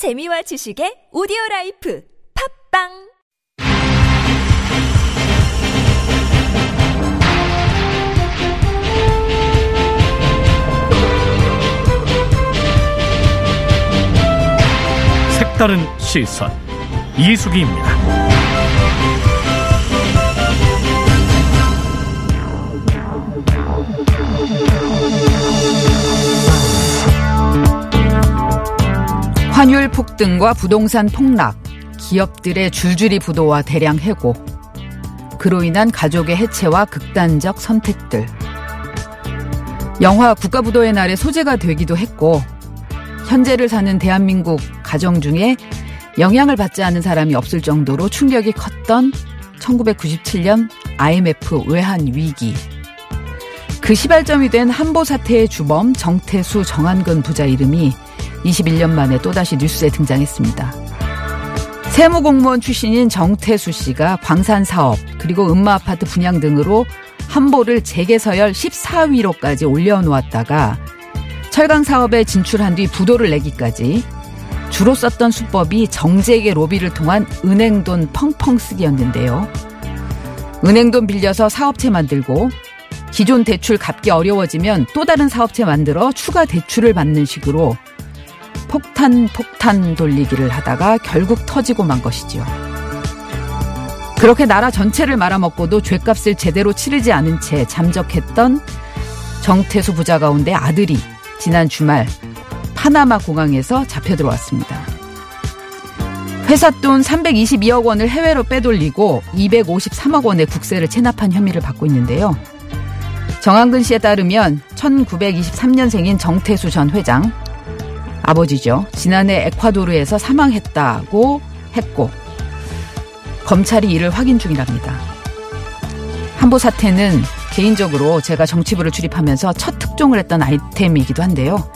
재미와 지식의 오디오 라이프 팝빵 색다른 시선 이수기입니다. 환율 폭등과 부동산 폭락, 기업들의 줄줄이 부도와 대량 해고, 그로 인한 가족의 해체와 극단적 선택들. 영화 국가부도의 날의 소재가 되기도 했고, 현재를 사는 대한민국 가정 중에 영향을 받지 않은 사람이 없을 정도로 충격이 컸던 1997년 IMF 외환 위기. 그 시발점이 된 한보 사태의 주범 정태수 정한근 부자 이름이 21년 만에 또다시 뉴스에 등장했습니다. 세무공무원 출신인 정태수 씨가 광산 사업 그리고 음마 아파트 분양 등으로 한보를 재개서열 14위로까지 올려놓았다가 철강 사업에 진출한 뒤 부도를 내기까지 주로 썼던 수법이 정재계 로비를 통한 은행돈 펑펑 쓰기였는데요. 은행돈 빌려서 사업체 만들고 기존 대출 갚기 어려워지면 또 다른 사업체 만들어 추가 대출을 받는 식으로 폭탄 폭탄 돌리기를 하다가 결국 터지고 만 것이지요. 그렇게 나라 전체를 말아먹고도 죄값을 제대로 치르지 않은 채 잠적했던 정태수 부자 가운데 아들이 지난 주말 파나마 공항에서 잡혀 들어왔습니다. 회사 돈 322억 원을 해외로 빼돌리고 253억 원의 국세를 체납한 혐의를 받고 있는데요. 정한근 씨에 따르면 1923년생인 정태수 전 회장, 아버지죠. 지난해 에콰도르에서 사망했다고 했고, 검찰이 이를 확인 중이랍니다. 한보 사태는 개인적으로 제가 정치부를 출입하면서 첫 특종을 했던 아이템이기도 한데요.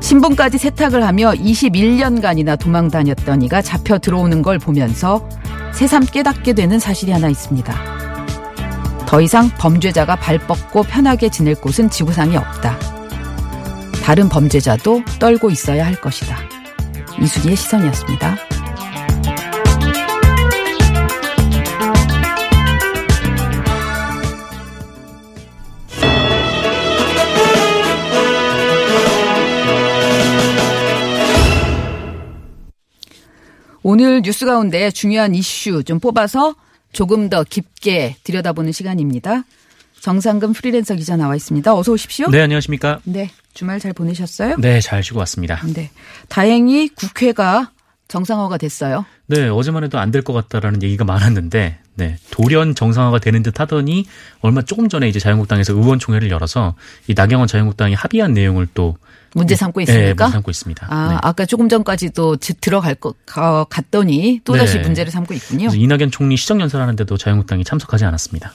신분까지 세탁을 하며 21년간이나 도망 다녔던 이가 잡혀 들어오는 걸 보면서 새삼 깨닫게 되는 사실이 하나 있습니다. 더 이상 범죄자가 발 뻗고 편하게 지낼 곳은 지구상에 없다. 다른 범죄자도 떨고 있어야 할 것이다. 이수기의 시선이었습니다. 오늘 뉴스 가운데 중요한 이슈 좀 뽑아서 조금 더 깊게 들여다보는 시간입니다. 정상금 프리랜서 기자 나와 있습니다. 어서 오십시오. 네, 안녕하십니까? 네, 주말 잘 보내셨어요? 네, 잘 쉬고 왔습니다. 네. 다행히 국회가 정상화가 됐어요. 네, 어제만 해도 안 될 것 같다라는 얘기가 많았는데, 네, 돌연 정상화가 되는 듯 하더니 얼마 조금 전에 이제 자유한국당에서 의원총회를 열어서 이 나경원 자유한국당이 합의한 내용을 또 문제 삼고 네, 있습니까? 문제 삼고 있습니다. 아, 네. 아까 조금 전까지도 지- 들어갈 것 가- 갔더니 또 다시 네. 문제를 삼고 있군요. 이낙연 총리 시정연설하는데도 자유한국당이 참석하지 않았습니다.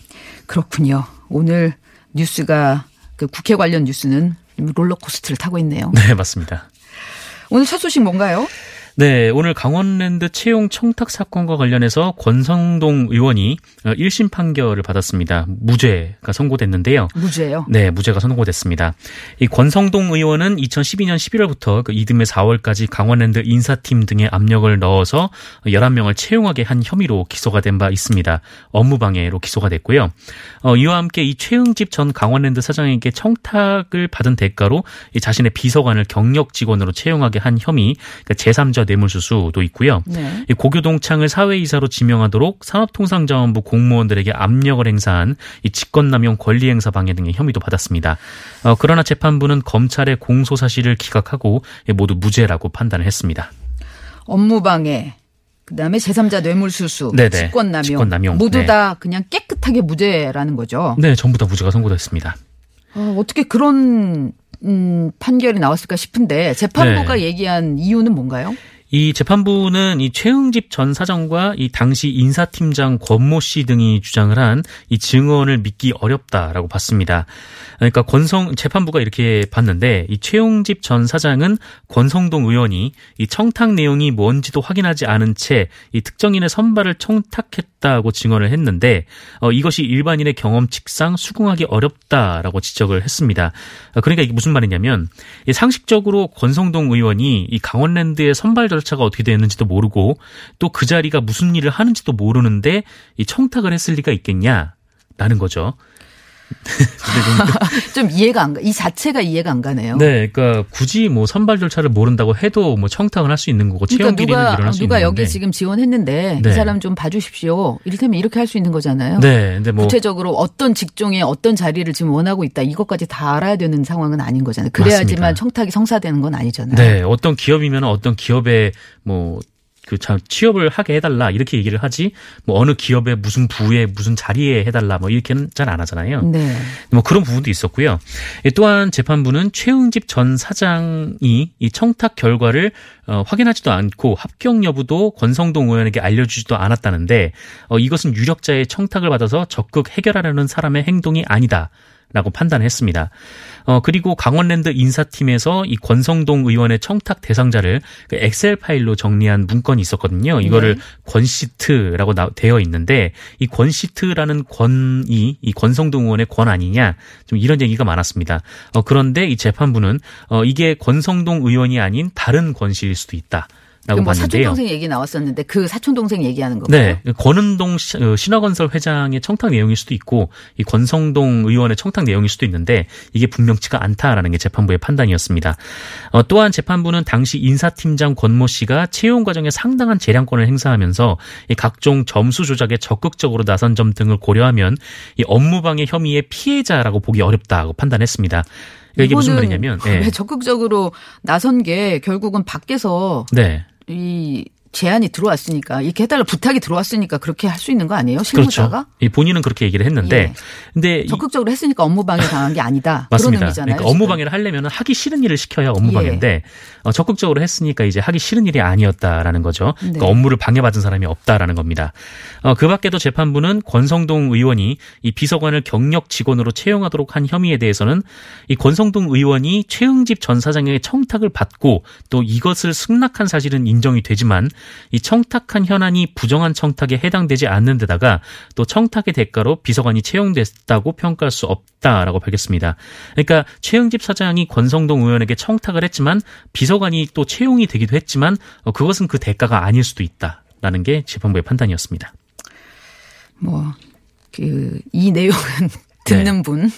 그렇군요. 오늘 뉴스가 그 국회 관련 뉴스는 롤러코스터를 타고 있네요. 네, 맞습니다. 오늘 첫 소식 뭔가요? 네, 오늘 강원랜드 채용 청탁 사건과 관련해서 권성동 의원이 1심 판결을 받았습니다. 무죄가 선고됐는데요. 무죄예요. 네, 무죄가 선고됐습니다. 이 권성동 의원은 2012년 11월부터 그 이듬해 4월까지 강원랜드 인사팀 등의 압력을 넣어서 11명을 채용하게 한 혐의로 기소가 된 바 있습니다. 업무방해로 기소가 됐고요. 어, 이와 함께 이 최응집 전 강원랜드 사장에게 청탁을 받은 대가로 이 자신의 비서관을 경력 직원으로 채용하게 한 혐의, 그러니까 제3자 뇌물수수도 있고요. 네. 이 고교동창을 사회이사로 지명하도록 산업통상자원부 공무원들에게 압력을 행사한 이 직권남용 권리행사 방해 등의 혐의도 받았습니다. 어, 그러나 재판부는 검찰의 공소 사실을 기각하고 모두 무죄라고 판단을 했습니다. 업무방해, 그다음에 제3자 뇌물수수, 네네. 직권남용, 직권남용. 모두 네. 다 그냥 깨끗하게 무죄라는 거죠. 네, 전부 다 무죄가 선고됐습니다. 어, 어떻게 그런 음, 판결이 나왔을까 싶은데 재판부가 네. 얘기한 이유는 뭔가요? 이 재판부는 이 최응집 전 사장과 이 당시 인사팀장 권모 씨 등이 주장을 한 이 증언을 믿기 어렵다라고 봤습니다. 그러니까 권성 재판부가 이렇게 봤는데 이 최용집 전 사장은 권성동 의원이 이 청탁 내용이 뭔지도 확인하지 않은 채 이 특정인의 선발을 청탁했다고 증언을 했는데 어, 이것이 일반인의 경험칙상 수긍하기 어렵다라고 지적을 했습니다. 어, 그러니까 이게 무슨 말이냐면 이 상식적으로 권성동 의원이 이 강원랜드의 선발자를 절차가 어떻게 되었는지도 모르고 또 그 자리가 무슨 일을 하는지도 모르는데 이 청탁을 했을 리가 있겠냐라는 거죠. 좀 이해가 안 가. 이 자체가 이해가 안 가네요. 네, 그러니까 굳이 뭐 선발 절차를 모른다고 해도 뭐 청탁을 할 수 있는 거고 그러니까 비리는 누가 일어날 수 누가 있는데. 여기 지금 지원했는데 네. 이 사람 좀 봐주십시오. 이를테면 이렇게 할 수 있는 거잖아요. 네, 근데 뭐 구체적으로 어떤 직종에 어떤 자리를 지금 원하고 있다 이것까지 다 알아야 되는 상황은 아닌 거잖아요. 그래야지만 맞습니다. 청탁이 성사되는 건 아니잖아요. 네, 어떤 기업이면 어떤 기업에 뭐, 그, 참, 취업을 하게 해달라, 이렇게 얘기를 하지, 뭐, 어느 기업에 무슨 부에, 무슨 자리에 해달라, 뭐, 이렇게는 잘 안 하잖아요. 네. 뭐, 그런 부분도 있었고요. 예, 또한 재판부는 최응집 전 사장이 이 청탁 결과를 어, 확인하지도 않고 합격 여부도 권성동 의원에게 알려주지도 않았다는데, 어, 이것은 유력자의 청탁을 받아서 적극 해결하려는 사람의 행동이 아니다. 라고 판단했습니다. 어, 그리고 강원랜드 인사팀에서 이 권성동 의원의 청탁 대상자를 그 엑셀 파일로 정리한 문건이 있었거든요. 이거를 권시트라고 나, 되어 있는데 이 권시트라는 권이 이 권성동 의원의 권 아니냐 좀 이런 얘기가 많았습니다. 어, 그런데 이 재판부는 어, 이게 권성동 의원이 아닌 다른 권씨일 수도 있다. 라고 뭐. 사촌 동생 얘기 나왔었는데 그 사촌 동생 얘기하는 거예요. 네, 권은동 시- 어, 신화건설 회장의 청탁 내용일 수도 있고 이 권성동 의원의 청탁 내용일 수도 있는데 이게 분명치가 않다라는 게 재판부의 판단이었습니다. 어, 또한 재판부는 당시 인사팀장 권모 씨가 채용 과정에 상당한 재량권을 행사하면서 이 각종 점수 조작에 적극적으로 나선 점 등을 고려하면 이 업무방해 혐의의 피해자라고 보기 어렵다고 판단했습니다. 그러니까 이게 무슨 말이냐면, 왜 예. 적극적으로 나선 게 결국은 밖에서 네. 이 제안이 들어왔으니까 이렇게 해달라 부탁이 들어왔으니까 그렇게 할 수 있는 거 아니에요? 실무자가? 그렇죠. 이 본인은 그렇게 얘기를 했는데, 예. 근데 이- 적극적으로 했으니까 업무 방해 당한 게 아니다. 그런 맞습니다. 의미잖아요. 그러니까 업무. 방해를 하려면 하기 싫은 일을 시켜야 업무 예. 방해인데 어, 적극적으로 했으니까 이제 하기 싫은 일이 아니었다라는 거죠. 그러니까 네. 업무를 방해받은 사람이 없다라는 겁니다. 어, 그 밖에도 재판부는 권성동 의원이 이 비서관을 경력 직원으로 채용하도록 한 혐의에 대해서는 이 권성동 의원이 최응집 전 사장에게 청탁을 받고 또 이것을 승낙한 사실은 인정이 되지만 이 청탁한 현안이 부정한 청탁에 해당되지 않는 데다가 또 청탁의 대가로 비서관이 채용됐다고 평가할 수 없다라고 밝혔습니다. 그러니까 최응집 사장이 권성동 의원에게 청탁을 했지만 비서관이 또 채용이 되기도 했지만 어, 그것은 그 대가가 아닐 수도 있다라는 게 재판부의 판단이었습니다. 뭐, 그, 이 내용은 듣는 분,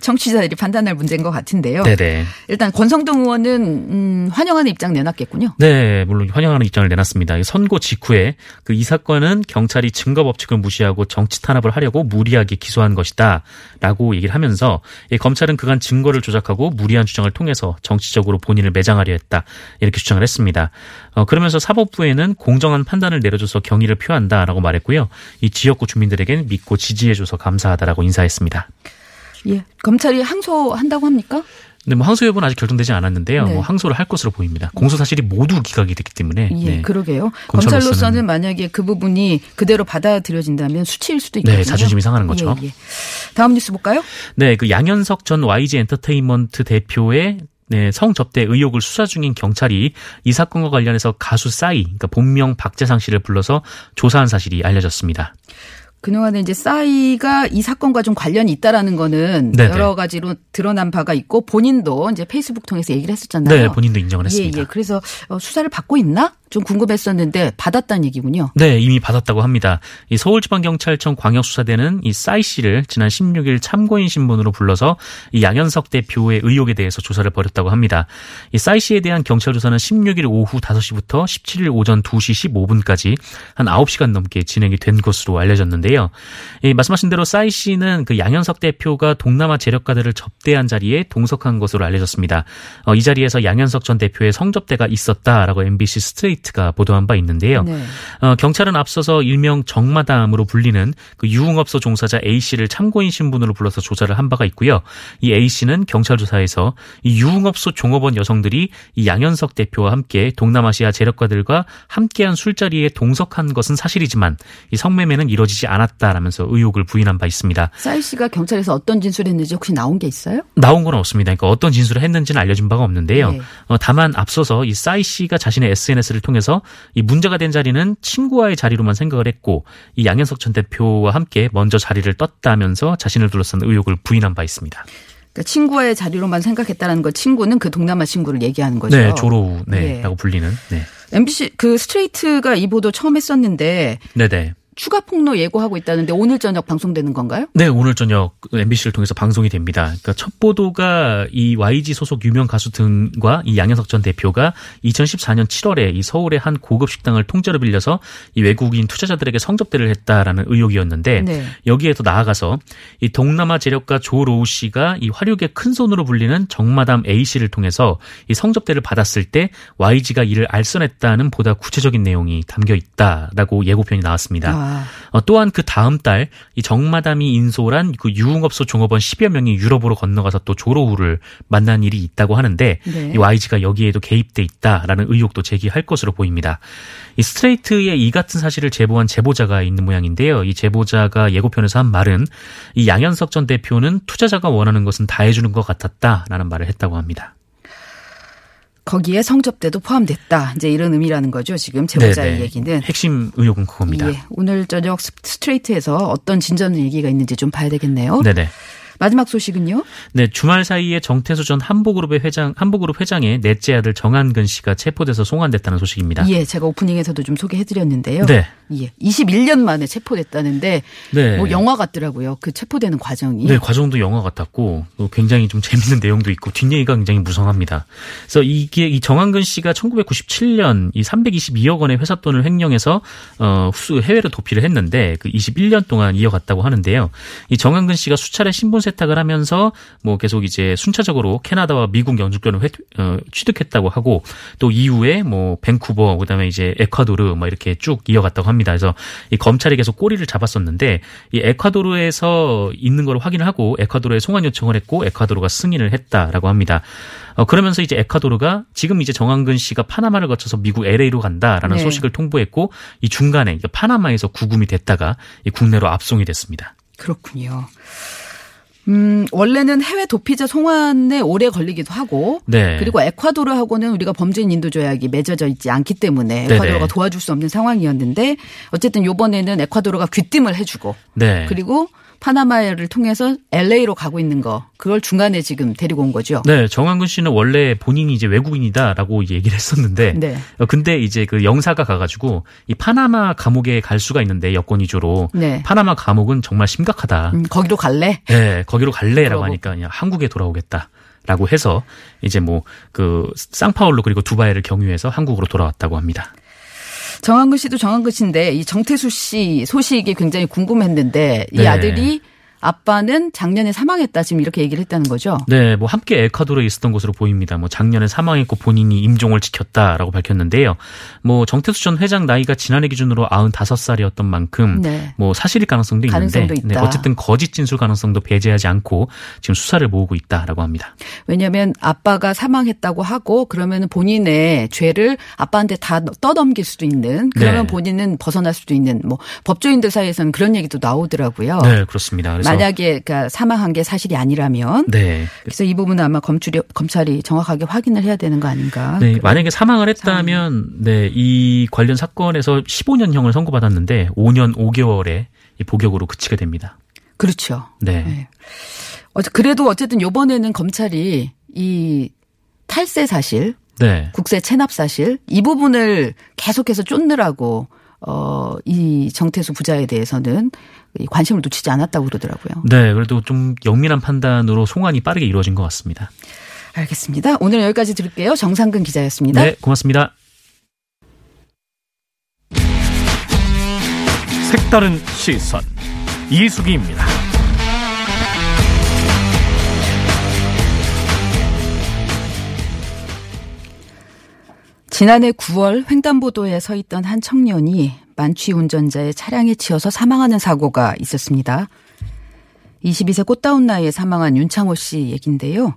청취자들이 판단할 문제인 것 같은데요. 네네. 일단 권성동 의원은, 음, 환영하는 입장 내놨겠군요. 네, 물론 환영하는 입장을 내놨습니다. 이 선고 직후에 그 이 사건은 경찰이 증거 법칙을 무시하고 정치 탄압을 하려고 무리하게 기소한 것이다라고 얘기를 하면서 이 검찰은 그간 증거를 조작하고 무리한 주장을 통해서 정치적으로 본인을 매장하려 했다 이렇게 주장을 했습니다. 어, 그러면서 사법부에는 공정한 판단을 내려줘서 경의를 표한다라고 말했고요. 이 지역구 주민들에겐 믿고 지지해줘서 감사하다라고 인사했습니다. 예. 검찰이 항소한다고 합니까? 근데 뭐 항소 여부는 아직 결정되지 않았는데요. 네. 뭐 항소를 할 것으로 보입니다. 공소 사실이 모두 기각이 됐기 때문에. 예, 네. 그러게요. 검찰로서는- 검찰로서는 만약에 그 부분이 그대로 받아들여진다면 수치일 수도 있거든요. 네, 자존심이 상하는 거죠. 예, 예. 다음 뉴스 볼까요? 네, 그 양현석 전 YG 엔터테인먼트 대표의 네, 성접대 의혹을 수사 중인 경찰이 이 사건과 관련해서 가수 싸이, 그러니까 본명 박재상 씨를 불러서 조사한 사실이 알려졌습니다. 그동안에 이제 싸이가 이 사건과 좀 관련이 있다라는 거는 네네. 여러 가지로 드러난 바가 있고 본인도 이제 페이스북 통해서 얘기를 했었잖아요. 네, 본인도 인정을 했습니다. 예, 예. 그래서 어, 수사를 받고 있나? 좀 궁금했었는데 받았다는 얘기군요. 네, 이미 받았다고 합니다. 이 서울지방경찰청 광역수사대는 이 싸이 씨를 지난 16일 참고인 신분으로 불러서 이 양현석 대표의 의혹에 대해서 조사를 벌였다고 합니다. 이 싸이 씨에 대한 경찰 조사는 16일 오후 5시부터 17일 오전 2시 15분까지 한 9시간 넘게 진행이 된 것으로 알려졌는데요. 이 말씀하신 대로 싸이 씨는 그 양현석 대표가 동남아 재력가들을 접대한 자리에 동석한 것으로 알려졌습니다. 어, 이 자리에서 양현석 전 대표의 성접대가 있었다라고 MBC 스트레이트 가 보도한 바 있는데요. 네. 어, 경찰은 앞서서 일명 정마담으로 불리는 그 유흥업소 종사자 A 씨를 참고인 신분으로 불러서 조사를 한 바가 있고요. 이 A 씨는 경찰 조사에서 이 유흥업소 종업원 여성들이 이 양현석 대표와 함께 동남아시아 재력가들과 함께한 술자리에 동석한 것은 사실이지만 이 성매매는 이뤄지지 않았다라면서 의혹을 부인한 바 있습니다. 싸이 씨가 경찰에서 어떤 진술했는지 혹시 나온 게 있어요? 나온 건 없습니다. 그러니까 어떤 진술을 했는지는 알려진 바가 없는데요. 네. 어, 다만 앞서서 이 싸이 씨가 자신의 SNS를 통해 서 이 문제가 된 자리는 친구와의 자리로만 생각을 했고 이 양현석 전 대표와 함께 먼저 자리를 떴다면서 자신을 둘러싼 의혹을 부인한 바 있습니다. 그러니까 친구와의 자리로만 생각했다는 거 친구는 그 동남아 친구를 얘기하는 거죠. 네, 조로우 네라고 예. 불리는. 네. MBC 그 스트레이트가 이 보도 처음 했었는데 네네. 추가 폭로 예고하고 있다는데 오늘 저녁 방송되는 건가요? 네, 오늘 저녁 MBC를 통해서 방송이 됩니다. 그러니까 첫 보도가 이 YG 소속 유명 가수 등과 이 양현석 전 대표가 2014년 7월에 이 서울의 한 고급 식당을 통째로 빌려서 이 외국인 투자자들에게 성접대를 했다라는 의혹이었는데 네. 여기에 더 나아가서 이 동남아 재력가 조 로우 씨가 이 화류계 큰 손으로 불리는 정마담 A 씨를 통해서 이 성접대를 받았을 때 YG가 이를 알선했다는 보다 구체적인 내용이 담겨 있다라고 예고편이 나왔습니다. 아, 어, 또한 그 다음 달 이 정마담이 인솔한 그 유흥업소 종업원 10여 명이 유럽으로 건너가서 또 조로우를 만난 일이 있다고 하는데 네. 이 YG가 여기에도 개입돼 있다라는 의혹도 제기할 것으로 보입니다. 이 스트레이트의 이 같은 사실을 제보한 제보자가 있는 모양인데요. 이 제보자가 예고편에서 한 말은 이 양현석 전 대표는 투자자가 원하는 것은 다 해주는 것 같았다라는 말을 했다고 합니다. 거기에 성접대도 포함됐다. 이제 이런 의미라는 거죠. 지금 제보자의 네네. 얘기는. 핵심 의혹은 그겁니다. 예, 오늘 저녁 스- 스트레이트에서 어떤 진전 얘기가 있는지 좀 봐야 되겠네요. 네네. 마지막 소식은요? 네, 주말 사이에 정태수 전 한보그룹의 회장, 한보그룹 회장의 넷째 아들 정한근 씨가 체포돼서 송환됐다는 소식입니다. 예, 제가 오프닝에서도 좀 소개해 드렸는데요. 네. 예, 21년 만에 체포됐다는데 네. 뭐 영화 같더라고요. 그 체포되는 과정이. 네, 과정도 영화 같았고 또 굉장히 좀 재밌는 내용도 있고 뒷얘기가 굉장히 무성합니다. 그래서 이게 이 정한근 씨가 1997년 이 322억 원의 회사 돈을 횡령해서 어 수- 해외로 도피를 했는데 그 21년 동안 이어갔다고 하는데요. 이 정한근 씨가 수차례 신분 세 탁을 하면서 뭐 계속 이제 순차적으로 캐나다와 미국 영주권을 회- 어, 취득했다고 하고 또 이후에 뭐 밴쿠버 그다음에 이제 에콰도르 뭐 이렇게 쭉 이어갔다고 합니다. 그래서 이 검찰이 계속 꼬리를 잡았었는데 이 에콰도르에서 있는 걸 확인을 하고 에콰도르에 송환 요청을 했고 에콰도르가 승인을 했다라고 합니다. 어, 그러면서 이제 에콰도르가 지금 이제 정한근 씨가 파나마를 거쳐서 미국 LA로 간다라는 네. 소식을 통보했고 이 중간에 파나마에서 구금이 됐다가 이 국내로 압송이 됐습니다. 그렇군요. 음, 원래는 해외 도피자 송환에 오래 걸리기도 하고 네. 그리고 에콰도르하고는 우리가 범죄인 인도 조약이 맺어져 있지 않기 때문에 네네. 에콰도르가 도와줄 수 없는 상황이었는데 어쨌든 요번에는 에콰도르가 귀띔을 해 주고 네. 그리고 파나마를 통해서 LA로 가고 있는 거 그걸 중간에 지금 데리고 온 거죠. 네, 정한근 씨는 원래 본인이 이제 외국인이다라고 얘기를 했었는데, 네. 어, 근데 이제 그 영사가 가가지고 이 파나마 감옥에 갈 수가 있는데 여권 위조로 네. 파나마 감옥은 정말 심각하다. 음, 거기로 갈래? 네, 거기로 갈래라고 그러고. 하니까 그냥 한국에 돌아오겠다 라고 해서 이제 뭐 그 쌍파울루 그리고 두바이를 경유해서 한국으로 돌아왔다고 합니다. 정한근 씨도 정한근 씨인데 이 정태수 씨 소식이 굉장히 궁금했는데 이 네. 아들이 아빠는 작년에 사망했다 지금 이렇게 얘기를 했다는 거죠. 네, 뭐 함께 에콰도르에 있었던 것으로 보입니다. 뭐 작년에 사망했고 본인이 임종을 지켰다라고 밝혔는데요. 뭐 정태수 전 회장 나이가 지난해 기준으로 95살이었던 만큼 네. 뭐 사실일 가능성도 있는데. 네, 어쨌든 거짓 진술 가능성도 배제하지 않고 지금 수사를 모으고 있다라고 합니다. 왜냐하면 아빠가 사망했다고 하고 그러면 본인의 죄를 아빠한테 다 떠넘길 수도 있는 그러면 네. 본인은 벗어날 수도 있는 뭐 법조인들 사이에서는 그런 얘기도 나오더라고요. 네, 그렇습니다. 그래서 만약에 그러니까 사망한 게 사실이 아니라면 네. 그래서 이 부분은 아마 검찰이 검찰이 정확하게 확인을 해야 되는 거 아닌가. 네, 만약에 사망을 했다면 네, 이 관련 사건에서 15년형을 선고받았는데 5년 5개월에 이 복역으로 그치게 됩니다. 그렇죠. 네. 네. 어, 그래도 어쨌든 요번에는 검찰이 이 탈세 사실, 네. 국세 체납 사실 이 부분을 계속해서 쫓느라고 어, 이 정태수 부자에 대해서는 이 관심을 놓치지 않았다고 그러더라고요. 네, 그래도 좀 영민한 판단으로 송환이 빠르게 이루어진 것 같습니다. 알겠습니다. 오늘 여기까지 들을게요. 정상근 기자였습니다. 네, 고맙습니다. 색다른 시선 이수기입니다. 지난해 9월 횡단보도에 서 있던 한 청년이 만취 운전자의 차량에 치여서 사망하는 사고가 있었습니다. 22세 꽃다운 나이에 사망한 윤창호 씨 얘긴데요.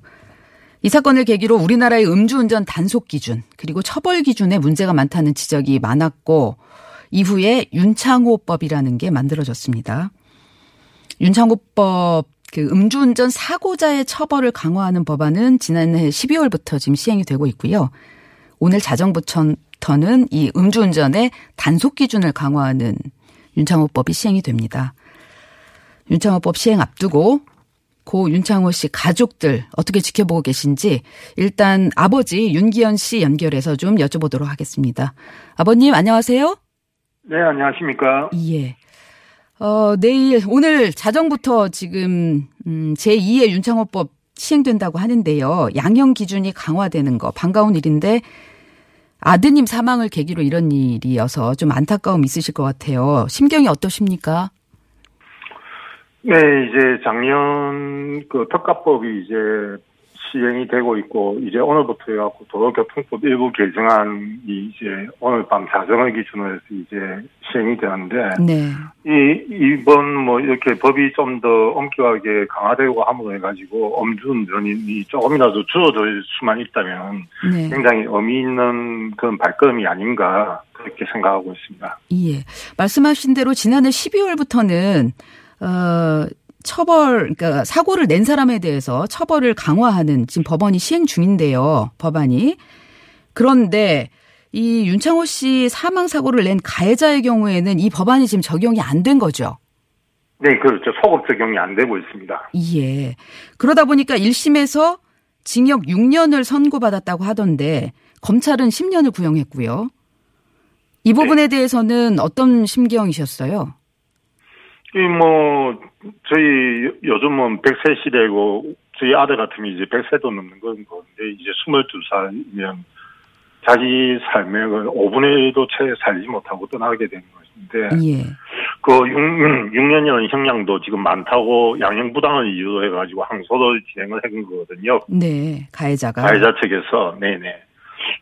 이 사건을 계기로 우리나라의 음주운전 단속 기준 그리고 처벌 기준에 문제가 많다는 지적이 많았고 이후에 윤창호법이라는 게 만들어졌습니다. 윤창호법 그 음주운전 사고자의 처벌을 강화하는 법안은 지난해 12월부터 지금 시행이 되고 있고요. 오늘 자정부터는 이 음주운전의 단속 기준을 강화하는 윤창호법이 시행이 됩니다. 윤창호법 시행 앞두고 고 윤창호 씨 가족들 어떻게 지켜보고 계신지 일단 아버지 윤기현 씨 연결해서 좀 여쭤보도록 하겠습니다. 아버님 안녕하세요. 네, 안녕하십니까. 예. 어, 내일 오늘 자정부터 지금 음, 제2의 윤창호법 시행된다고 하는데요. 양형 기준이 강화되는 거 반가운 일인데 아드님 사망을 계기로 이런 일이어서 좀 안타까움 있으실 것 같아요. 심경이 어떠십니까? 네, 이제 작년 그 특가법이 이제 시행이 되고 있고 이제 오늘부터 해갖고 도로교통법 일부 개정안이 이제 오늘 밤 자정을 기준으로 해서 이제 시행이 되는데 네. 이 이번 뭐 이렇게 법이 좀 더 엄격하게 강화되고 함으로 해가지고 엄주운전이 조금이라도 줄어들 수만 있다면 네. 굉장히 의미 있는 그런 발걸음이 아닌가 그렇게 생각하고 있습니다. 예. 말씀하신 대로 지난해 12월부터는 어 처벌 그러니까 사고를 낸 사람에 대해서 처벌을 강화하는 지금 법원이 시행 중인데요. 법안이. 그런데 이 윤창호 씨 사망 사고를 낸 가해자의 경우에는 이 법안이 지금 적용이 안 된 거죠. 네, 그렇죠. 소급 적용이 안 되고 있습니다. 예. 그러다 보니까 1심에서 징역 6년을 선고받았다고 하던데 검찰은 10년을 구형했고요. 이 부분에 대해서는 어떤 심경이셨어요? 이뭐 저희 요즘은 100세 시대고 저희 아들 같으면 이제 100세도 넘는 건 건데 이제 22살이면 자기 삶의 그 5분의 1도 채 살지 못하고 떠나게 되는 것인데 예. 그 6, 6년이라는 형량도 지금 많다고 양형부당을 이유로 해가지고 항소를 진행을 한 거거든요. 네. 가해자가. 가해자 측에서 네네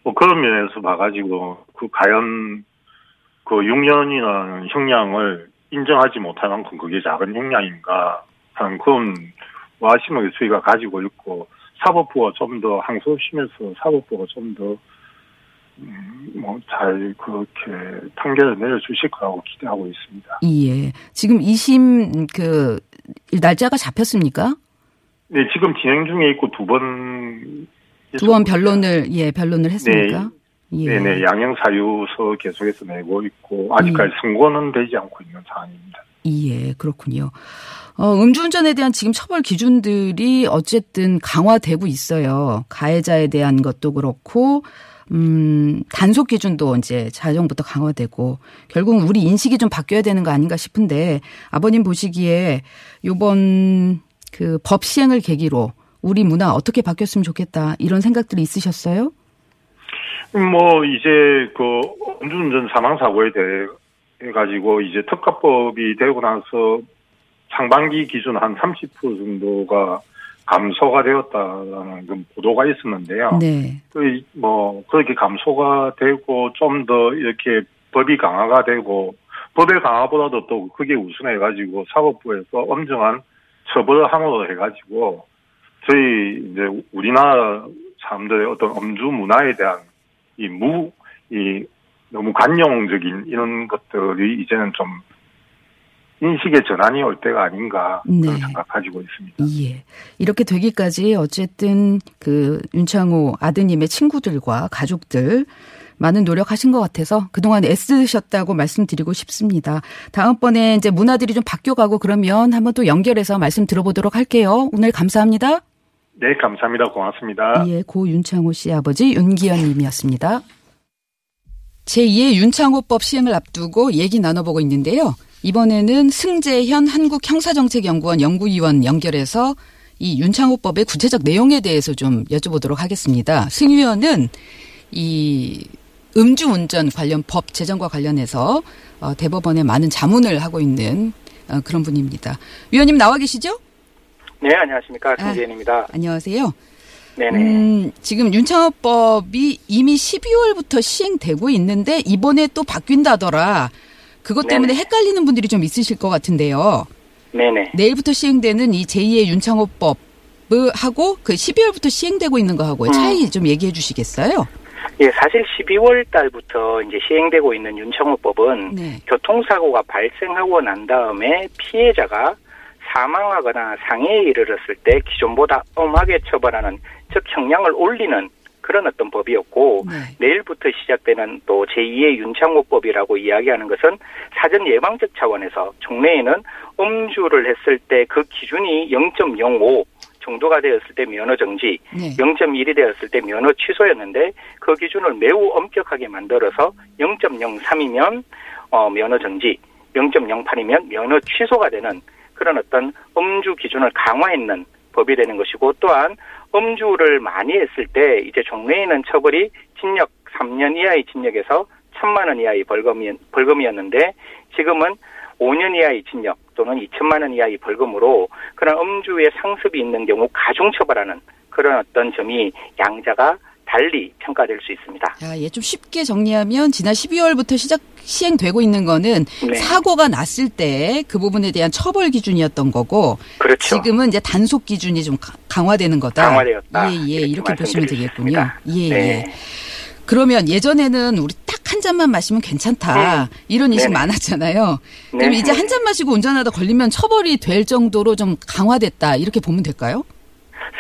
뭐 그런 면에서 봐가지고 그 과연 그 6년이라는 형량을 인정하지 못할 만큼 그게 작은 형량인가 하는 그런 와심을 저희가 가지고 있고 사법부가 좀 더 항소심에서 사법부가 좀더 음, 뭐잘 그렇게 판결을 내려주실 거라고 기대하고 있습니다. 예. 지금 2심 그 날짜가 잡혔습니까? 네, 지금 진행 중에 있고 두 번. 두 번 변론을 예 변론을 했습니까? 예. 네네 양형 사유서 계속해서 내고 있고 아직까지 선고는 되지 않고 있는 상황입니다. 예, 그렇군요. 어, 음주운전에 대한 지금 처벌 기준들이 어쨌든 강화되고 있어요. 가해자에 대한 것도 그렇고, 음, 단속 기준도 이제 자정부터 강화되고, 결국 우리 인식이 좀 바뀌어야 되는 거 아닌가 싶은데, 아버님 보시기에 요번 그 법 시행을 계기로 우리 문화 어떻게 바뀌었으면 좋겠다, 이런 생각들이 있으셨어요? 뭐 이제 그 음주운전 사망 사고에 대해 가지고 이제 특가법이 되고 나서 상반기 기준 한 30% 정도가 감소가 되었다라는 그 보도가 있었는데요. 네. 그뭐 그렇게 감소가 되고 좀 더 이렇게 법이 강화가 되고 법의 강화보다도 또 그게 우선해 가지고 사법부에서 엄정한 처벌을 함으로 해 가지고 저희 이제 우리나라 사람들의 어떤 음주 문화에 대한 이 무, 이 너무 관용적인 이런 것들이 이제는 좀 인식의 전환이 올 때가 아닌가 그런 네. 생각 가지고 있습니다. 예. 이렇게 되기까지 어쨌든 그 윤창호 아드님의 친구들과 가족들 많은 노력하신 것 같아서 그동안 애쓰셨다고 말씀드리고 싶습니다. 다음번에 이제 문화들이 좀 바뀌어가고 그러면 한번 또 연결해서 말씀 들어보도록 할게요. 오늘 감사합니다. 네, 감사합니다. 고맙습니다. 예, 고 윤창호 씨 아버지 윤기현 님이었습니다. 제2의 윤창호법 시행을 앞두고 얘기 나눠보고 있는데요. 이번에는 승재현 한국형사정책연구원 연구위원 연결해서 이 윤창호법의 구체적 내용에 대해서 좀 여쭤보도록 하겠습니다. 승 위원은 이 음주운전 관련 법 제정과 관련해서 어, 대법원에 많은 자문을 하고 있는 어, 그런 분입니다. 위원님 나와 계시죠? 네, 안녕하십니까. 김재현입니다. 안녕하세요. 네네. 음, 지금 윤창호법이 이미 12월부터 시행되고 있는데 이번에 또 바뀐다더라. 그것 때문에 네네. 헷갈리는 분들이 좀 있으실 것 같은데요. 네네. 내일부터 시행되는 이 제2의 윤창호법 하고 그 12월부터 시행되고 있는 거하고 음. 차이 좀 얘기해 주시겠어요? 예, 사실 12월 달부터 이제 시행되고 있는 윤창호법은 네. 교통사고가 발생하고 난 다음에 피해자가 사망하거나 상해에 이르렀을 때 기존보다 엄하게 처벌하는 즉 형량을 올리는 그런 어떤 법이었고 네. 내일부터 시작되는 또 제2의 윤창호법이라고 이야기하는 것은 사전 예방적 차원에서 종래에는 음주를 했을 때 그 기준이 0.05 정도가 되었을 때 면허 정지, 네. 0.1이 되었을 때 면허 취소였는데 그 기준을 매우 엄격하게 만들어서 0.03이면 어, 면허 정지, 0.08이면 면허 취소가 되는 그런 어떤 음주 기준을 강화했는 법이 되는 것이고 또한 음주를 많이 했을 때 이제 종래에 는 처벌이 징역 3년 이하의 징역에서 1천만 원 이하의 벌금이, 벌금이었는데 지금은 5년 이하의 징역 또는 2천만 원 이하의 벌금으로 그런 음주의 상습이 있는 경우 가중처벌하는 그런 어떤 점이 양자가 달리 평가될 수 있습니다. 자, 예, 좀 쉽게 정리하면 지난 12월부터 시작 시행되고 있는 거는 네. 사고가 났을 때 그 부분에 대한 처벌 기준이었던 거고 그렇죠. 지금은 이제 단속 기준이 좀 가- 강화되는 거다. 강화되었다. 예, 예, 이렇게 보시면 되겠군요. 예, 네. 예. 그러면 예전에는 우리 딱 한 잔만 마시면 괜찮다. 이런 인식 음. 네네. 많았잖아요. 네. 그럼 이제 한 잔 마시고 운전하다 걸리면 처벌이 될 정도로 좀 강화됐다. 이렇게 보면 될까요?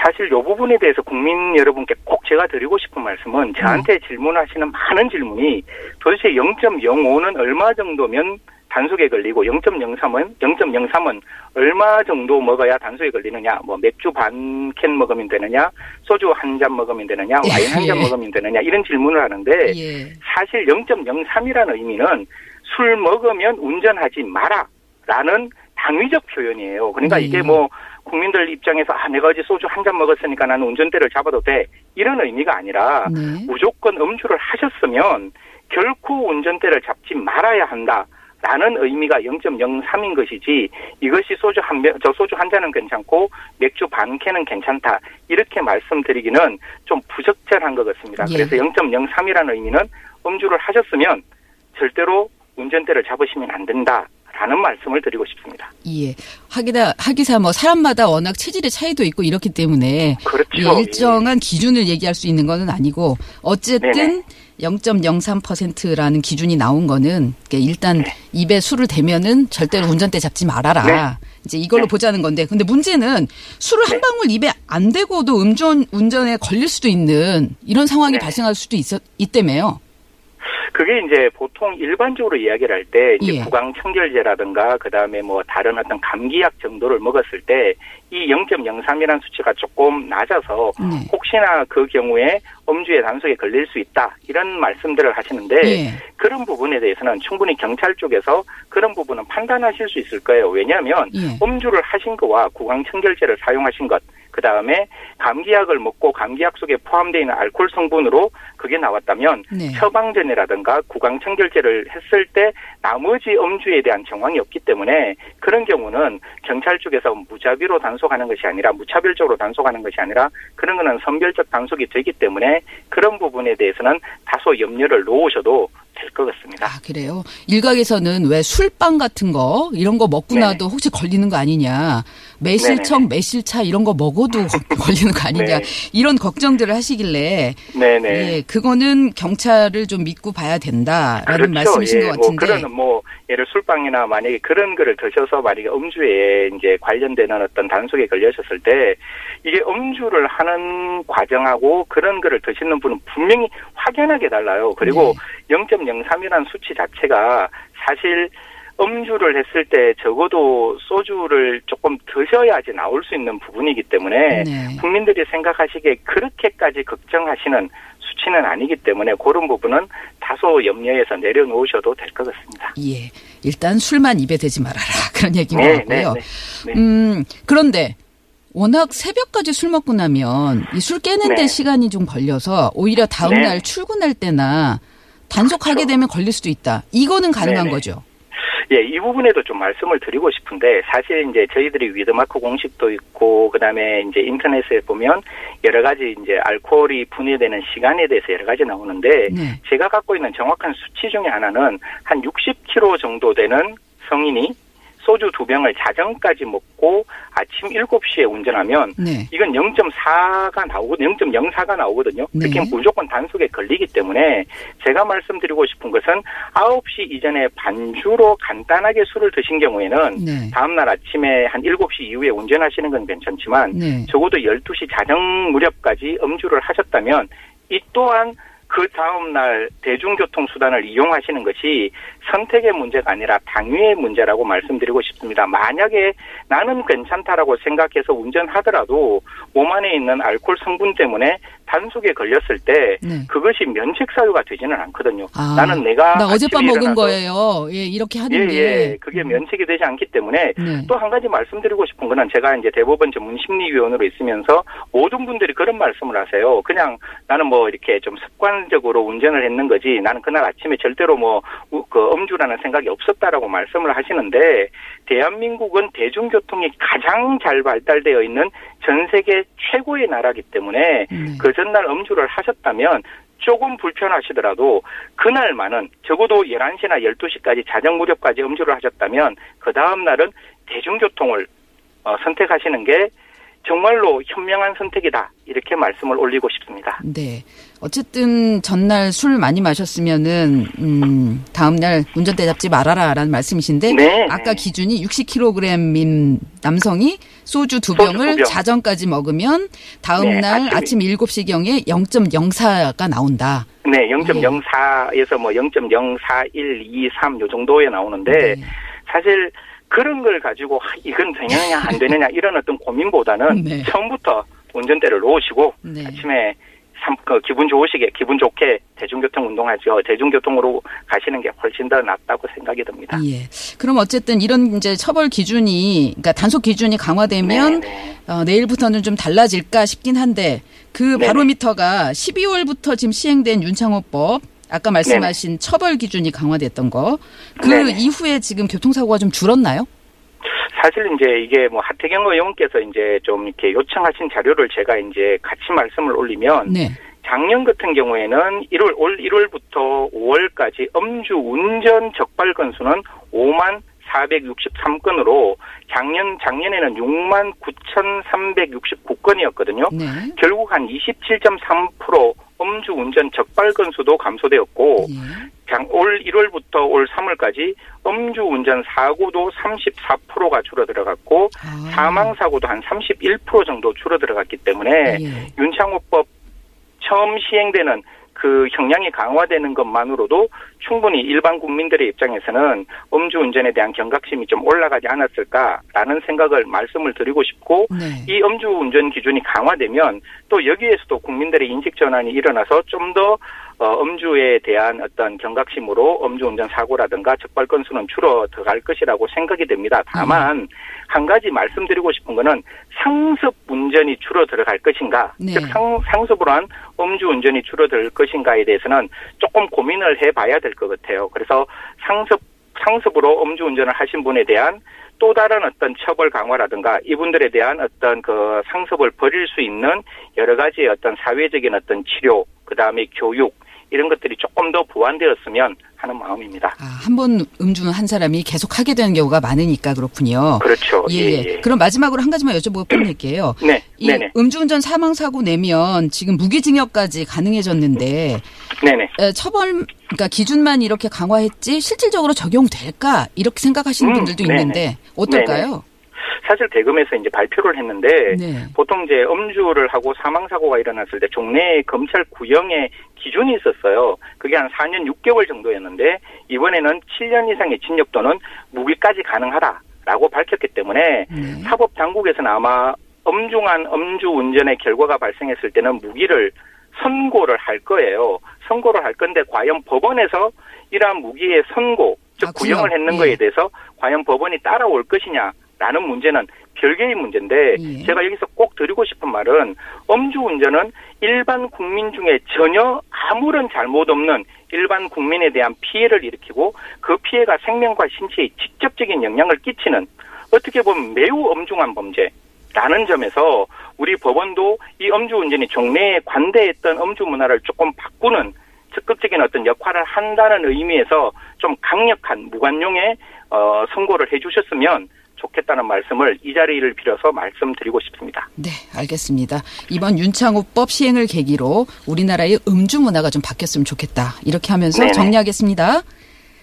사실 이 부분에 대해서 국민 여러분께 꼭 제가 드리고 싶은 말씀은 저한테 질문하시는 많은 질문이 도대체 0.05는 얼마 정도면 단속에 걸리고 0.03은 0.03은 얼마 정도 먹어야 단속에 걸리느냐 뭐 맥주 반 캔 먹으면 되느냐 소주 한 잔 먹으면 되느냐 와인 한잔 예. 먹으면 되느냐 이런 질문을 하는데 예. 사실 0.03이라는 의미는 술 먹으면 운전하지 마라라는 당위적 표현이에요. 그러니까 네. 이게 뭐 국민들 입장에서 아 내가 어제 소주 한 잔 먹었으니까 나는 운전대를 잡아도 돼 이런 의미가 아니라 네. 무조건 음주를 하셨으면 결코 운전대를 잡지 말아야 한다. 라는 의미가 0.03인 것이지 이것이 소주 한 병, 저 소주 한 잔은 괜찮고 맥주 반 캔은 괜찮다 이렇게 말씀드리기는 좀 부적절한 것 같습니다. 예. 그래서 0.03이라는 의미는 음주를 하셨으면 절대로 운전대를 잡으시면 안 된다 라는 말씀을 드리고 싶습니다. 예. 하기다, 하기사 뭐 사람마다 워낙 체질의 차이도 있고 이렇기 때문에 그렇죠. 예, 일정한 기준을 얘기할 수 있는 거는 아니고 어쨌든 네네. 0.03%라는 기준이 나온 거는 일단 입에 술을 대면은 절대로 운전대 잡지 말아라. 네. 이제 이걸로 네. 보자는 건데 근데 문제는 술을 한 네. 방울 입에 안 대고도 음주운 운전에 걸릴 수도 있는 이런 상황이 네. 발생할 수도 있었 있다며요. 그게 이제 보통 일반적으로 이야기를 할 때 이제 예. 구강 청결제라든가 그다음에 뭐 다른 어떤 감기약 정도를 먹었을 때 이 0.03이라는 수치가 조금 낮아서 네. 혹시나 그 경우에 음주의 단속에 걸릴 수 있다 이런 말씀들을 하시는데 예. 그런 부분에 대해서는 충분히 경찰 쪽에서 그런 부분은 판단하실 수 있을 거예요. 왜냐하면 예. 음주를 하신 거와 구강 청결제를 사용하신 것, 그 다음에 감기약을 먹고 감기약 속에 포함되어 있는 알코올 성분으로 그게 나왔다면 네. 처방전이라든가 구강 청결제를 했을 때 나머지 음주에 대한 정황이 없기 때문에 그런 경우는 경찰 쪽에서 무자비로 단속 하는 것이 아니라 무차별적으로 단속하는 것이 아니라 그런 거는 선별적 단속이 되기 때문에 그런 부분에 대해서는 다소 염려를 놓으셔도 될 것 같습니다. 아, 그래요? 일각에서는 왜 술빵 같은 거, 이런 거 먹고 네네. 나도 혹시 걸리는 거 아니냐. 매실청, 매실차 이런 거 먹어도 걸리는 거 아니냐. 네. 이런 걱정들을 하시길래. 네네. 예, 그거는 경찰을 좀 믿고 봐야 된다라는 그렇죠. 말씀이신 예, 것뭐 같은데. 그런 뭐 예를 술빵이나 만약에 그런 거를 드셔서 만약에 음주에 이제 관련되는 어떤 단속에 걸려셨을 때 이게 음주를 하는 과정하고 그런 거를 드시는 분은 분명히 확연하게 달라요. 그리고 네. 0.03이라는 수치 자체가 사실 음주를 했을 때 적어도 소주를 조금 드셔야지 나올 수 있는 부분이기 때문에 네. 국민들이 생각하시기에 그렇게까지 걱정하시는 수치는 아니기 때문에 그런 부분은 다소 염려해서 내려놓으셔도 될 것 같습니다. 예. 일단 술만 입에 대지 말아라. 그런 얘기인 것 같고요. 네. 음, 그런데 워낙 새벽까지 술 먹고 나면 이 술 깨는데 네. 시간이 좀 걸려서 오히려 다음날 네. 출근할 때나 단속하게 그렇죠. 되면 걸릴 수도 있다. 이거는 가능한 네네. 거죠. 예, 이 부분에도 좀 말씀을 드리고 싶은데 사실 이제 저희들이 위드마크 공식도 있고 그다음에 이제 인터넷에 보면 여러 가지 이제 알코올이 분해되는 시간에 대해서 여러 가지 나오는데 네. 제가 갖고 있는 정확한 수치 중에 하나는 한 60kg 정도 되는 성인이 소주 두 병을 자정까지 먹고 아침 7시에 운전하면 네. 이건 0.4가 나오거든요. 0.04가 나오거든요. 네. 그렇게 무조건 단속에 걸리기 때문에 제가 말씀드리고 싶은 것은 9시 이전에 반주로 간단하게 술을 드신 경우에는 네. 다음날 아침에 한 7시 이후에 운전하시는 건 괜찮지만 네. 적어도 12시 자정 무렵까지 음주를 하셨다면 이 또한 그 다음날 대중교통수단을 이용하시는 것이 선택의 문제가 아니라 당위의 문제라고 말씀드리고 싶습니다. 만약에 나는 괜찮다라고 생각해서 운전하더라도 몸 안에 있는 알코올 성분 때문에 단속에 걸렸을 때 네. 그것이 면책 사유가 되지는 않거든요. 아, 나는 내가 나 어젯밤 먹은 거예요. 예, 이렇게 하는 예, 게. 예. 그게 면책이 되지 않기 때문에 네. 또한 가지 말씀드리고 싶은 거는 제가 이제 대법원 전문 심리위원으로 있으면서 모든 분들이 그런 말씀을 하세요. 그냥 나는 뭐 이렇게 좀 습관적으로 운전을 했는 거지 나는 그날 아침에 절대로 뭐 그 음주라는 생각이 없었다라고 말씀을 하시는데 대한민국은 대중교통이 가장 잘 발달되어 있는 전 세계 최고의 나라기 때문에 네. 그 전날 음주를 하셨다면 조금 불편하시더라도 그날만은 적어도 11시나 12시까지 자정 무렵까지 음주를 하셨다면 그 다음 날은 대중교통을 어, 선택하시는 게 정말로 현명한 선택이다. 이렇게 말씀을 올리고 싶습니다. 네. 어쨌든 전날 술 많이 마셨으면은 음, 다음 날 운전대 잡지 말아라라는 말씀이신데 네, 아까 네. 기준이 60kg인 남성이 소주 두 소주 병을 두 병. 자정까지 먹으면 다음 네, 날 아침- 아침 7시경에 0.04가 나온다. 네, 0.04에서 뭐 0.04123 요 정도에 나오는데 네. 사실 그런 걸 가지고 아, 이건 되느냐 안 되느냐 이런 어떤 고민보다는 네. 처음부터 운전대를 놓으시고 네. 아침에 삼, 그 기분 좋으시게 기분 좋게 대중교통 운동하죠. 대중교통으로 가시는 게 훨씬 더 낫다고 생각이 듭니다. 예. 그럼 어쨌든 이런 이제 처벌 기준이 그러니까 단속 기준이 강화되면 네, 네. 어, 내일부터는 좀 달라질까 싶긴 한데 그 네네. 바로미터가 12월부터 지금 시행된 윤창호법 아까 말씀하신 처벌 기준이 강화됐던 거 그 네네. 이후에 지금 교통사고가 좀 줄었나요? 사실 이제 이게 뭐 하태경 의원께서 이제 좀 이렇게 요청하신 자료를 제가 이제 같이 말씀을 올리면 네. 작년 같은 경우에는 1월 올 1월부터 5월까지 음주 운전 적발 건수는 5만 463건으로 작년 작년에는 6만 9,369건이었거든요. 네. 결국 한 27.3% 음주 운전 적발 건수도 감소되었고 예. 장- 올 1월부터 올 3월까지 음주 운전 사고도 34%가 줄어들어갔고 아. 사망 사고도 한 31% 정도 줄어들어갔기 때문에 예. 윤창호법 처음 시행되는 그 형량이 강화되는 것만으로도 충분히 일반 국민들의 입장에서는 음주운전에 대한 경각심이 좀 올라가지 않았을까라는 생각을 말씀을 드리고 싶고 네. 이 음주운전 기준이 강화되면 또 여기에서도 국민들의 인식 전환이 일어나서 좀더 어, 음주에 대한 어떤 경각심으로 음주운전 사고라든가 적발 건수는 줄어들 것이라고 생각이 됩니다. 다만 한 가지 말씀드리고 싶은 거는 상습 운전이 줄어들어갈 것인가, 네. 즉 상, 상습으로 한 음주운전이 줄어들 것인가에 대해서는 조금 고민을 해봐야 될 것 같아요. 그래서 상습 상습으로 음주운전을 하신 분에 대한 또 다른 어떤 처벌 강화라든가 이분들에 대한 어떤 그 상습을 버릴 수 있는 여러 가지 어떤 사회적인 어떤 치료, 그 다음에 교육 이런 것들이 조금 더 보완되었으면 하는 마음입니다. 아, 한 번 음주한 사람이 계속 하게 되는 경우가 많으니까 그렇군요. 그렇죠. 예, 예, 예. 예. 그럼 마지막으로 한 가지만 여쭤보고 끝낼게요. 네, 이 네네, 음주운전 사망 사고 내면 지금 무기징역까지 가능해졌는데 네네. 에, 처벌 그러니까 기준만 이렇게 강화했지 실질적으로 적용될까 이렇게 생각하시는 음, 분들도 네네. 있는데 어떨까요? 사실 대검에서 이제 발표를 했는데 네. 보통 이제 음주를 하고 사망 사고가 일어났을 때 종래 검찰 구형의 기준이 있었어요. 그게 한 4년 6개월 정도였는데 이번에는 7년 이상의 징역 또는 무기까지 가능하다라고 밝혔기 때문에 네. 사법 당국에서는 아마 엄중한 음주 운전의 결과가 발생했을 때는 무기를 선고를 할 거예요. 선고를 할 건데 과연 법원에서 이러한 무기의 선고, 즉 아, 구형을 구형. 했는 예. 거에 대해서 과연 법원이 따라올 것이냐 라는 문제는 별개의 문제인데 예. 제가 여기서 꼭 드리고 싶은 말은 음주운전은 일반 국민 중에 전혀 아무런 잘못 없는 일반 국민에 대한 피해를 일으키고 그 피해가 생명과 신체에 직접적인 영향을 끼치는 어떻게 보면 매우 엄중한 범죄 라는 점에서 우리 법원도 이 음주운전이 종래에 관대했던 음주 문화를 조금 바꾸는 적극적인 어떤 역할을 한다는 의미에서 좀 강력한 무관용의 어, 선고를 해주셨으면 좋겠다는 말씀을 이 자리를 빌어서 말씀드리고 싶습니다. 네, 알겠습니다. 이번 윤창호법 시행을 계기로 우리나라의 음주 문화가 좀 바뀌었으면 좋겠다. 이렇게 하면서 네네. 정리하겠습니다.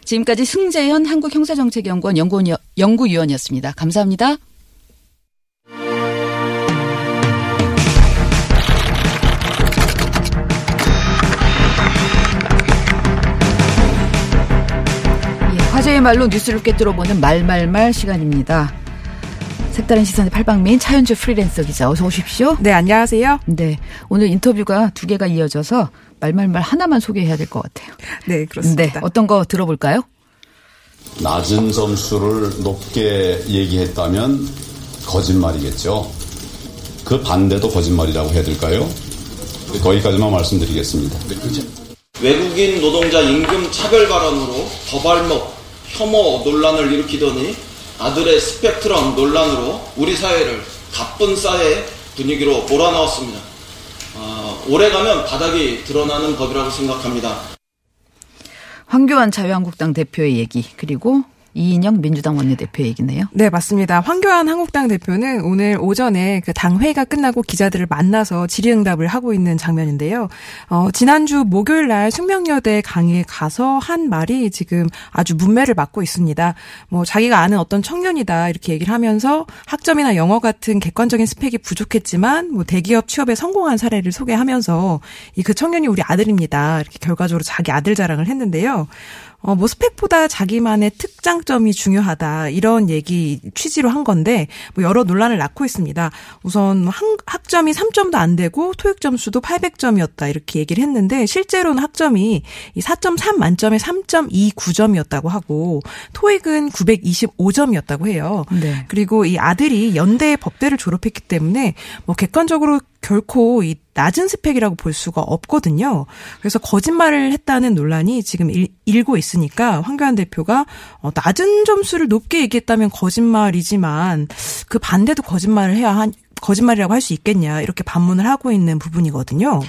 지금까지 승재현 한국형사정책연구원 연구원, 연구위원이었습니다. 감사합니다. 말로 뉴스를 꿰뚫어 보는 말말말 시간입니다. 색다른 시선의 팔방민 차윤주 프리랜서 기자 어서 오십시오. 네, 안녕하세요. 네, 오늘 인터뷰가 두 개가 이어져서 말말말 하나만 소개해야 될 것 같아요. 네, 그렇습니다. 네, 어떤 거 들어볼까요? 낮은 점수를 높게 얘기했다면 거짓말이겠죠. 그 반대도 거짓말이라고 해야 될까요? 거기까지만 말씀드리겠습니다. 외국인 노동자 임금 차별 발언으로 더발목, 혐오 논란을 일으키더니 아들의 스펙트럼 논란으로 우리 사회를 가쁜 사회 분위기로 몰아넣었습니다. 어, 오래 가면 바닥이 드러나는 법이라고 생각합니다. 황교안 자유한국당 대표의 얘기 그리고 이인영 민주당 원내대표 얘기네요. 네, 맞습니다. 황교안 한국당 대표는 오늘 오전에 그 당 회의가 끝나고 기자들을 만나서 질의응답을 하고 있는 장면인데요. 어, 지난주 목요일 날 숙명여대 강의에 가서 한 말이 지금 아주 문매를 맞고 있습니다. 뭐 자기가 아는 어떤 청년이다 이렇게 얘기를 하면서 학점이나 영어 같은 객관적인 스펙이 부족했지만 뭐 대기업 취업에 성공한 사례를 소개하면서 이 그 청년이 우리 아들입니다. 이렇게 결과적으로 자기 아들 자랑을 했는데요. 어, 뭐 스펙보다 자기만의 특장점이 중요하다 이런 얘기 취지로 한 건데 뭐 여러 논란을 낳고 있습니다. 우선 뭐 학, 학점이 3점도 안 되고 토익 점수도 800점이었다 이렇게 얘기를 했는데 실제로는 학점이 이4.3 만점에 3.29점이었다고 하고 토익은 925점이었다고 해요. 네. 그리고 이 아들이 연대 법대를 졸업했기 때문에 뭐 객관적으로 결코 이 낮은 스펙이라고 볼 수가 없거든요. 그래서 거짓말을 했다는 논란이 지금 일, 일고 있으니까 황교안 대표가 어, 낮은 점수를 높게 얘기했다면 거짓말이지만 그 반대도 거짓말을 해야 한 거짓말이라고 할 수 있겠냐 이렇게 반문을 하고 있는 부분이거든요.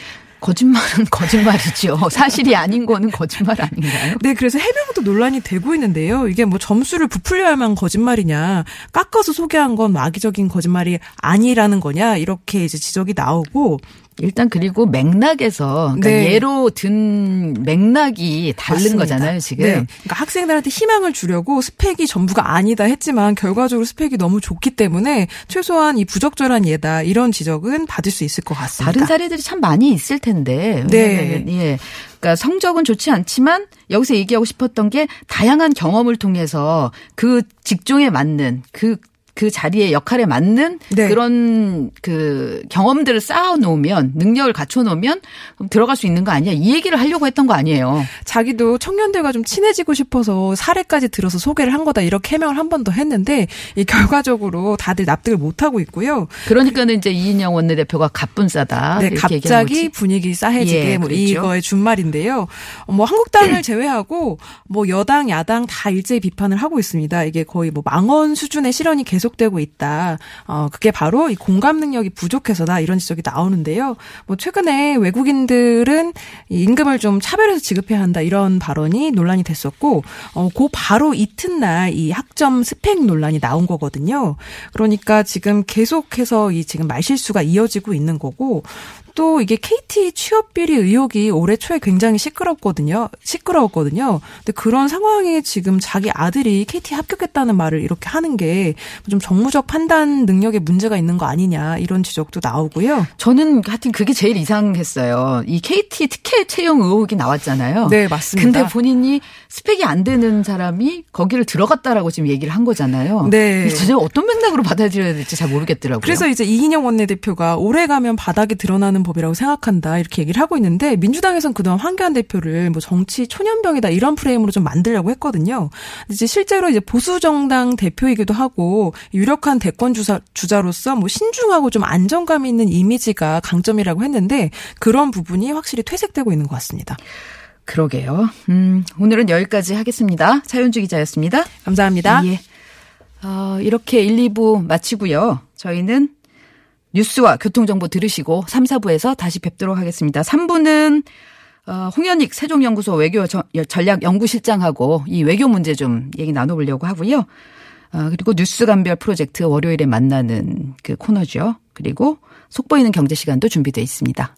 거짓말은 거짓말이죠. 사실이 아닌 거는 거짓말 아닌가요? 네, 그래서 해명도 논란이 되고 있는데요. 이게 뭐 점수를 부풀려야만 거짓말이냐, 깎아서 소개한 건 악의적인 거짓말이 아니라는 거냐, 이렇게 이제 지적이 나오고, 일단 그리고 맥락에서 그러니까 네. 예로 든 맥락이 다른 맞습니다. 거잖아요 지금. 네. 그러니까 학생들한테 희망을 주려고 스펙이 전부가 아니다 했지만 결과적으로 스펙이 너무 좋기 때문에 최소한 이 부적절한 예다 이런 지적은 받을 수 있을 것 같습니다. 다른 사례들이 참 많이 있을 텐데. 네. 예. 그러니까 성적은 좋지 않지만 여기서 얘기하고 싶었던 게 다양한 경험을 통해서 그 직종에 맞는 그 그 자리의 역할에 맞는 네. 그런 그 경험들을 쌓아 놓으면 능력을 갖춰 놓으면 들어갈 수 있는 거 아니야? 이 얘기를 하려고 했던 거 아니에요. 자기도 청년들과 좀 친해지고 싶어서 사례까지 들어서 소개를 한 거다 이렇게 해명을 한 번 더 했는데 이 결과적으로 다들 납득을 못 하고 있고요. 그러니까는 이제 이인영 원내대표가 갑분 싸다. 네, 아, 이렇게 얘기하는 갑자기. 분위기 싸해지게 예, 뭐. 이거의 준말인데요. 어, 뭐 한국당을 제외하고 뭐 여당, 야당 다 일제히 비판을 하고 있습니다. 이게 거의 뭐 망언 수준의 실현이 계속 되고 있다. 어, 그게 바로 이 공감 능력이 부족해서다 이런 지적이 나오는데요. 뭐 최근에 외국인들은 이 임금을 좀 차별해서 지급해야 한다 이런 발언이 논란이 됐었고, 어, 그 바로 이튿날 이 학점 스펙 논란이 나온 거거든요. 그러니까 지금 계속해서 이 지금 말실수가 이어지고 있는 거고, 또 이게 KT 취업 비리 의혹이 올해 초에 굉장히 시끄럽거든요. 시끄러웠거든요. 근데 그런 상황에 지금 자기 아들이 KT 합격했다는 말을 이렇게 하는 게 좀 정무적 판단 능력에 문제가 있는 거 아니냐 이런 지적도 나오고요. 저는 하여튼 그게 제일 이상했어요. 이 KT 특혜 채용 의혹이 나왔잖아요. 네, 맞습니다. 근데 본인이 스펙이 안 되는 사람이 거기를 들어갔다라고 지금 얘기를 한 거잖아요. 네. 진짜 어떤 맥락으로 받아들여야 될지 잘 모르겠더라고요. 그래서 이제 이인영 원내대표가 오래 가면 바닥이 드러나는 법이라고 생각한다 이렇게 얘기를 하고 있는데 민주당에서는 그동안 황교안 대표를 뭐 정치 초년병이다 이런 프레임으로 좀 만들려고 했거든요. 이제 실제로 이제 보수 정당 대표이기도 하고 유력한 대권 주자, 주자로서 뭐 신중하고 좀 안정감 있는 이미지가 강점이라고 했는데 그런 부분이 확실히 퇴색되고 있는 것 같습니다. 그러게요. 음, 오늘은 여기까지 하겠습니다. 차윤주 기자였습니다. 감사합니다. 예. 어, 이렇게 1, 2부 마치고요. 저희는 뉴스와 교통정보 들으시고 3, 4부에서 다시 뵙도록 하겠습니다. 3부는 어, 홍현익 세종연구소 외교 저- 전략연구실장하고 이 외교 문제 좀 얘기 나눠보려고 하고요. 어, 그리고 뉴스 감별 프로젝트 월요일에 만나는 그 코너죠. 그리고 속보이는 경제 시간도 준비되어 있습니다.